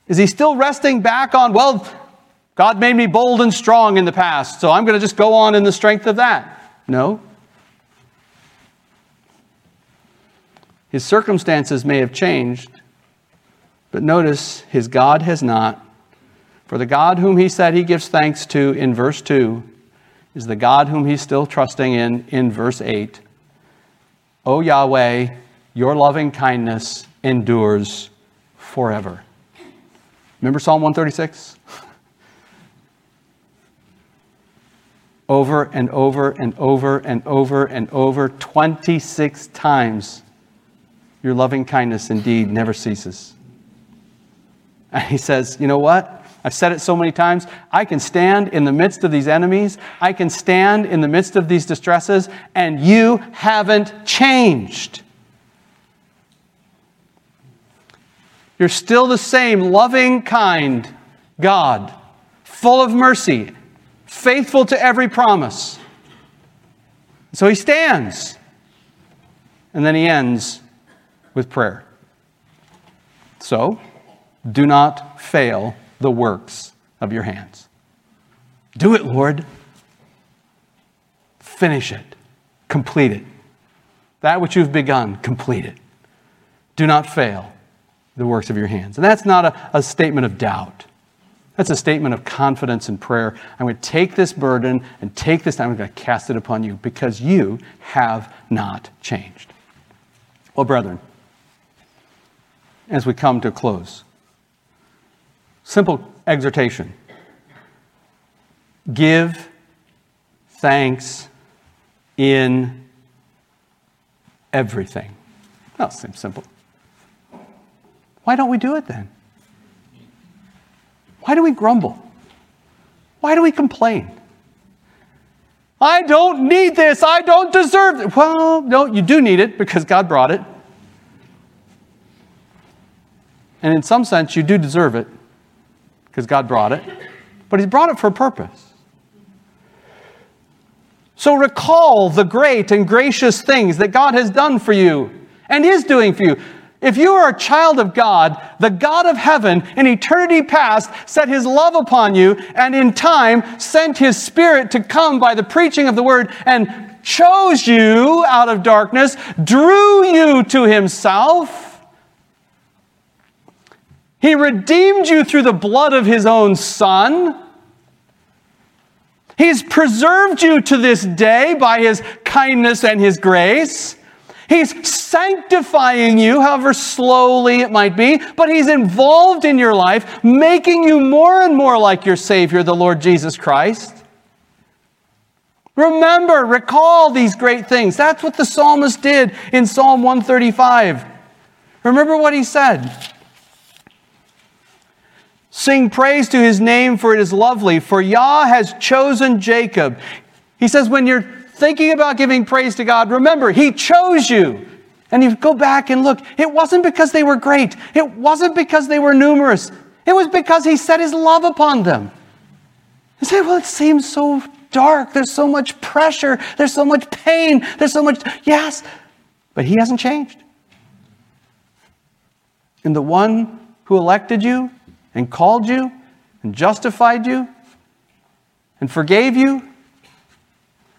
Is he still resting back on, well, God made me bold and strong in the past, so I'm going to just go on in the strength of that? No. His circumstances may have changed, but notice his God has not. For the God whom he said he gives thanks to in verse 2 is the God whom he's still trusting in in verse 8. O Yahweh, your loving kindness endures forever. Remember Psalm 136? over and over and over and over and over, 26 times. Your loving kindness indeed never ceases. And he says, You know what? I've said it so many times. I can stand in the midst of these enemies. I can stand in the midst of these distresses, and you haven't changed. You're still the same loving, kind God, full of mercy, faithful to every promise. So he stands. And then he ends with prayer. So, do not fail the works of your hands. Do it, Lord. Finish it. Complete it. That which you've begun, complete it. Do not fail the works of your hands. And that's not a, a statement of doubt. That's a statement of confidence and prayer. I'm going to take this burden and take this time, I'm going to cast it upon you because you have not changed. Well, brethren, as we come to a close, Simple exhortation give thanks in everything. That seems simple. Why don't we do it then? Why do we grumble? Why do we complain? I don't need this. I don't deserve it. Well, no, you do need it because God brought it. And in some sense, you do deserve it because God brought it, but He brought it for a purpose. So recall the great and gracious things that God has done for you and is doing for you. If you are a child of God, the God of heaven in eternity past set his love upon you and in time sent his spirit to come by the preaching of the word and chose you out of darkness, drew you to himself he redeemed you through the blood of His own Son. He's preserved you to this day by His kindness and His grace. He's sanctifying you, however slowly it might be, but He's involved in your life, making you more and more like your Savior, the Lord Jesus Christ. Remember, recall these great things. That's what the psalmist did in Psalm 135. Remember what he said. Sing praise to his name, for it is lovely. For Yah has chosen Jacob. He says, when you're thinking about giving praise to God, remember, he chose you. And you go back and look, it wasn't because they were great, it wasn't because they were numerous, it was because he set his love upon them. You say, well, it seems so dark. There's so much pressure. There's so much pain. There's so much. Yes, but he hasn't changed. And the one who elected you and called you and justified you and forgave you?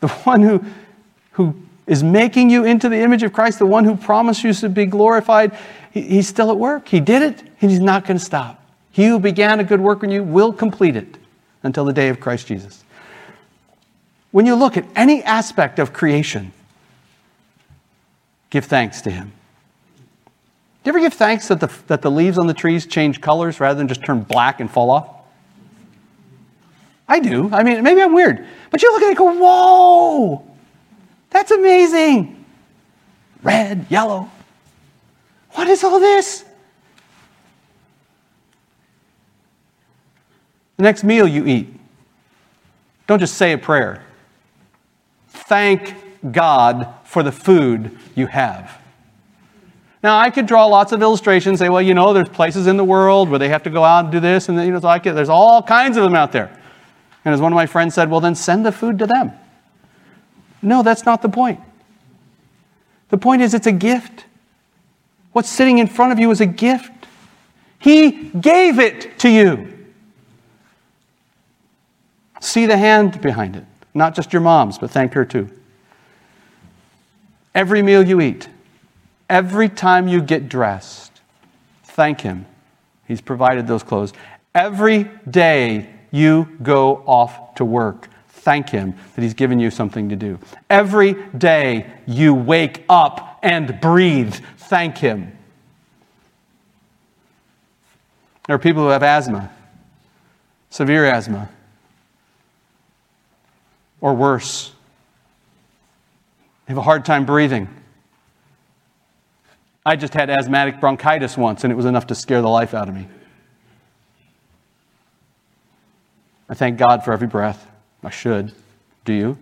The one who, who is making you into the image of Christ, the one who promised you to be glorified, he, he's still at work. He did it, and he's not going to stop. He who began a good work in you will complete it until the day of Christ Jesus. When you look at any aspect of creation, give thanks to him. You ever give thanks that the, that the leaves on the trees change colors rather than just turn black and fall off? I do. I mean, maybe I'm weird. But you look at it and go, whoa, that's amazing. Red, yellow. What is all this? The next meal you eat, don't just say a prayer. Thank God for the food you have. Now, I could draw lots of illustrations, say, well, you know, there's places in the world where they have to go out and do this, and you know, like there's all kinds of them out there. And as one of my friends said, well, then send the food to them. No, that's not the point. The point is, it's a gift. What's sitting in front of you is a gift. He gave it to you. See the hand behind it. Not just your mom's, but thank her too. Every meal you eat, every time you get dressed, thank Him. He's provided those clothes. Every day you go off to work, thank Him that He's given you something to do. Every day you wake up and breathe, thank Him. There are people who have asthma, severe asthma or worse. They have a hard time breathing. I just had asthmatic bronchitis once, and it was enough to scare the life out of me. I thank God for every breath. I should. Do you?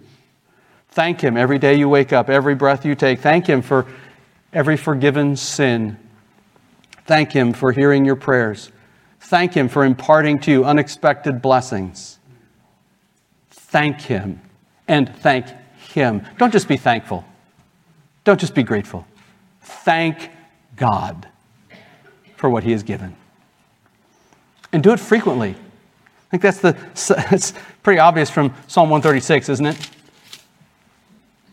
Thank Him every day you wake up, every breath you take. Thank Him for every forgiven sin. Thank Him for hearing your prayers. Thank Him for imparting to you unexpected blessings. Thank Him and thank Him. Don't just be thankful, don't just be grateful. Thank God for what He has given. And do it frequently. I think that's the it's pretty obvious from Psalm 136, isn't it?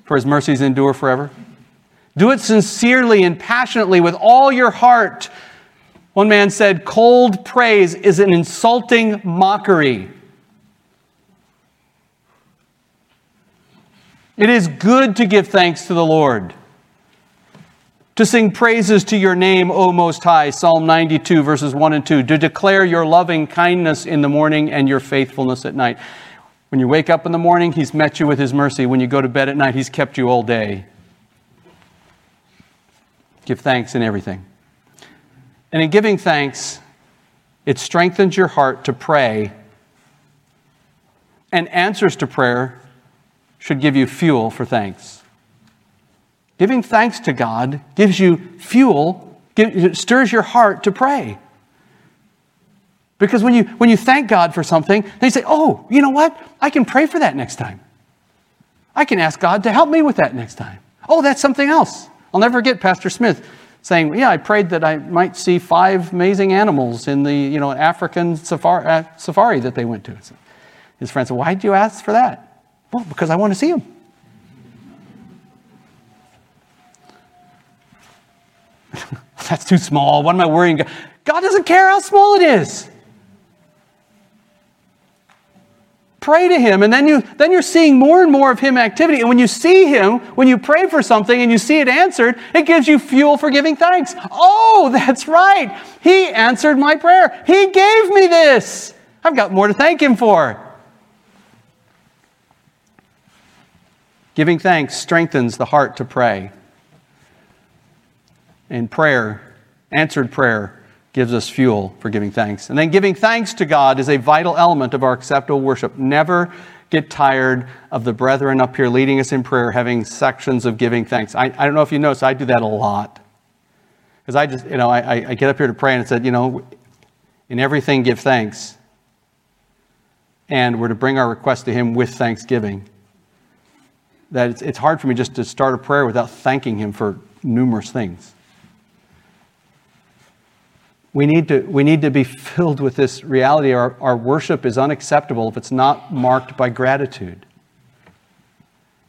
For his mercies endure forever. Do it sincerely and passionately with all your heart. One man said, Cold praise is an insulting mockery. It is good to give thanks to the Lord, to sing praises to your name, O Most High, Psalm 92, verses 1 and 2, to declare your loving kindness in the morning and your faithfulness at night. When you wake up in the morning, He's met you with His mercy. When you go to bed at night, He's kept you all day. Give thanks in everything. And in giving thanks, it strengthens your heart to pray, and answers to prayer should give you fuel for thanks. Giving thanks to God gives you fuel, stirs your heart to pray. Because when you, when you thank God for something, they say, oh, you know what? I can pray for that next time. I can ask God to help me with that next time. Oh, that's something else. I'll never forget Pastor Smith saying, yeah, I prayed that I might see five amazing animals in the you know, African safari, uh, safari that they went to. His friend said, why did you ask for that? Well, because I want to see him. That's too small. What am I worrying? God doesn't care how small it is. Pray to him, and then you then you're seeing more and more of him activity. And when you see him, when you pray for something and you see it answered, it gives you fuel for giving thanks. Oh, that's right. He answered my prayer. He gave me this. I've got more to thank him for. Giving thanks strengthens the heart to pray. And prayer, answered prayer, gives us fuel for giving thanks. And then giving thanks to God is a vital element of our acceptable worship. Never get tired of the brethren up here leading us in prayer, having sections of giving thanks. I, I don't know if you notice, I do that a lot. Because I just, you know, I, I get up here to pray and it said, you know, in everything give thanks. And we're to bring our request to Him with thanksgiving that it's, it's hard for me just to start a prayer without thanking Him for numerous things. We need to, we need to be filled with this reality. Our, our worship is unacceptable if it's not marked by gratitude.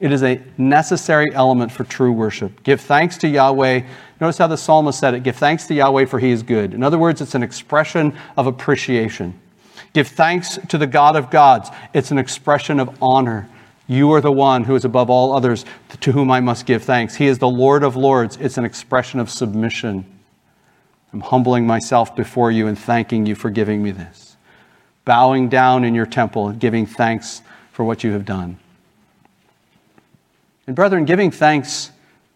It is a necessary element for true worship. Give thanks to Yahweh. Notice how the psalmist said it give thanks to Yahweh, for he is good. In other words, it's an expression of appreciation. Give thanks to the God of gods. It's an expression of honor. You are the one who is above all others to whom I must give thanks. He is the Lord of lords. It's an expression of submission. I'm humbling myself before you and thanking you for giving me this. Bowing down in your temple and giving thanks for what you have done. And, brethren, giving thanks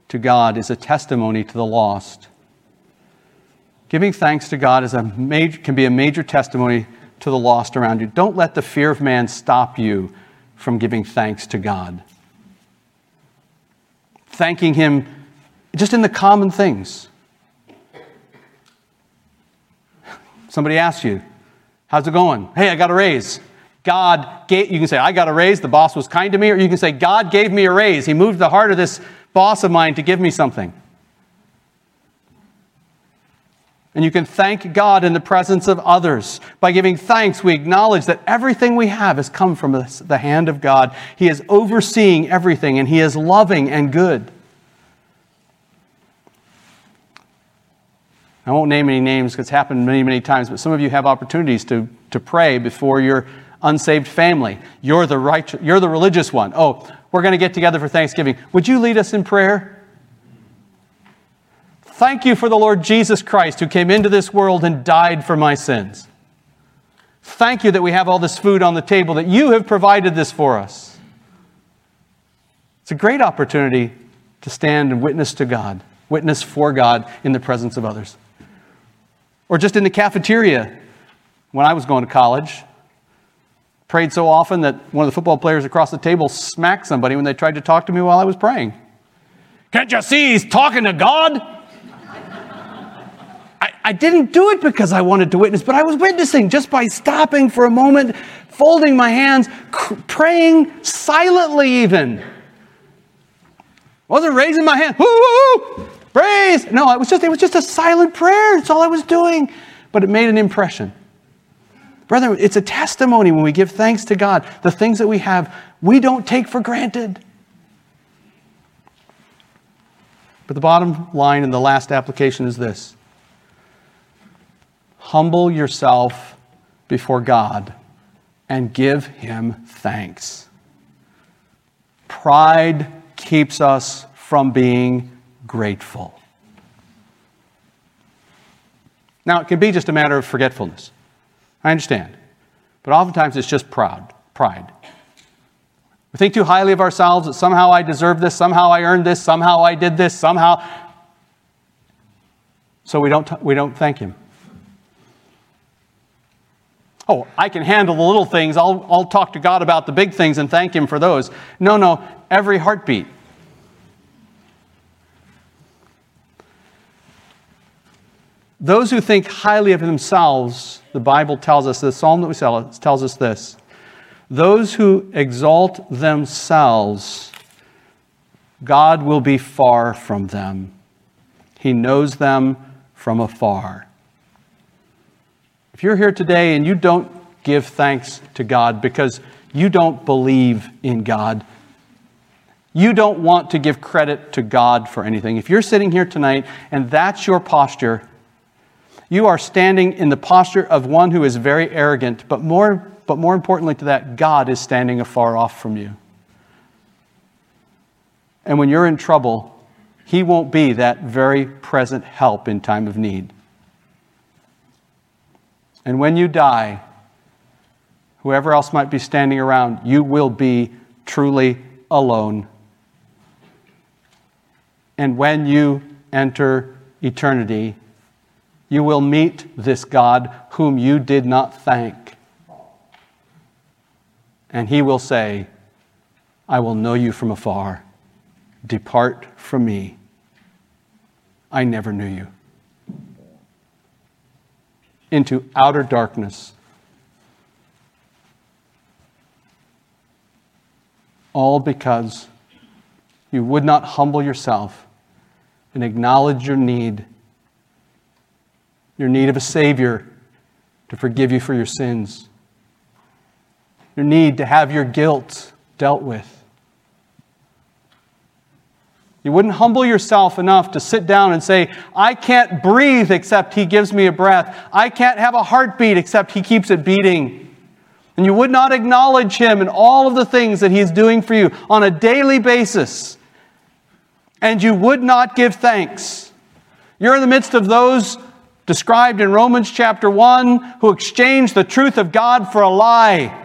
to God is a testimony to the lost. Giving thanks to God is a major, can be a major testimony to the lost around you. Don't let the fear of man stop you from giving thanks to God. Thanking Him just in the common things. Somebody asks you, How's it going? Hey, I got a raise. God gave, you can say, I got a raise, the boss was kind to me, or you can say, God gave me a raise. He moved the heart of this boss of mine to give me something. And you can thank God in the presence of others. By giving thanks, we acknowledge that everything we have has come from the hand of God. He is overseeing everything, and He is loving and good. I won't name any names because it's happened many, many times, but some of you have opportunities to, to pray before you're unsaved family. You're the, right, you're the religious one. Oh, we're going to get together for Thanksgiving. Would you lead us in prayer? Thank you for the Lord Jesus Christ who came into this world and died for my sins. Thank you that we have all this food on the table, that you have provided this for us. It's a great opportunity to stand and witness to God, witness for God in the presence of others. Or just in the cafeteria when I was going to college, Prayed so often that one of the football players across the table smacked somebody when they tried to talk to me while I was praying. Can't you see he's talking to God? I, I didn't do it because I wanted to witness, but I was witnessing just by stopping for a moment, folding my hands, cr- praying silently, even. Wasn't raising my hand. Praise. No, it was just it was just a silent prayer. That's all I was doing, but it made an impression. Brother, it's a testimony when we give thanks to God. The things that we have, we don't take for granted. But the bottom line in the last application is this humble yourself before God and give Him thanks. Pride keeps us from being grateful. Now, it can be just a matter of forgetfulness. I understand. But oftentimes it's just proud, pride. We think too highly of ourselves that somehow I deserve this, somehow I earned this, somehow I did this, somehow. So we don't, we don't thank Him. Oh, I can handle the little things. I'll, I'll talk to God about the big things and thank Him for those. No, no, every heartbeat. Those who think highly of themselves, the Bible tells us, the psalm that we sell tells us this. Those who exalt themselves, God will be far from them. He knows them from afar. If you're here today and you don't give thanks to God because you don't believe in God, you don't want to give credit to God for anything. If you're sitting here tonight and that's your posture, you are standing in the posture of one who is very arrogant, but more, but more importantly to that, God is standing afar off from you. And when you're in trouble, He won't be that very present help in time of need. And when you die, whoever else might be standing around, you will be truly alone. And when you enter eternity, you will meet this God whom you did not thank. And he will say, I will know you from afar. Depart from me. I never knew you. Into outer darkness. All because you would not humble yourself and acknowledge your need your need of a Savior to forgive you for your sins, your need to have your guilt dealt with. You wouldn't humble yourself enough to sit down and say, I can't breathe except He gives me a breath. I can't have a heartbeat except He keeps it beating. And you would not acknowledge Him in all of the things that He is doing for you on a daily basis. And you would not give thanks. You're in the midst of those described in Romans chapter 1 who exchanged the truth of God for a lie.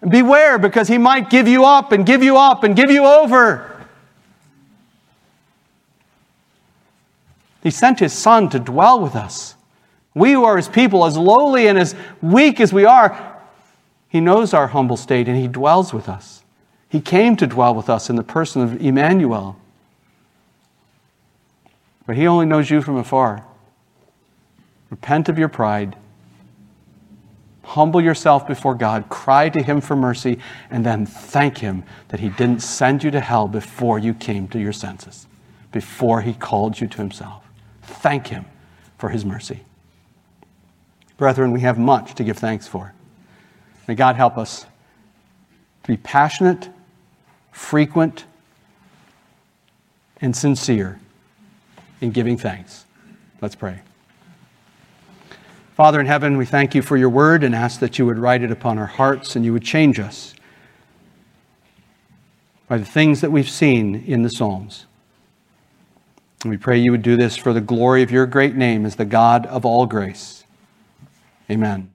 And beware because he might give you up and give you up and give you over. He sent his son to dwell with us. We who are his people, as lowly and as weak as we are, he knows our humble state and he dwells with us. He came to dwell with us in the person of Emmanuel. But he only knows you from afar. Repent of your pride. Humble yourself before God. Cry to him for mercy. And then thank him that he didn't send you to hell before you came to your senses, before he called you to himself. Thank him for his mercy. Brethren, we have much to give thanks for. May God help us to be passionate, frequent, and sincere in giving thanks. Let's pray. Father in heaven, we thank you for your word and ask that you would write it upon our hearts and you would change us by the things that we've seen in the Psalms. And we pray you would do this for the glory of your great name as the God of all grace. Amen.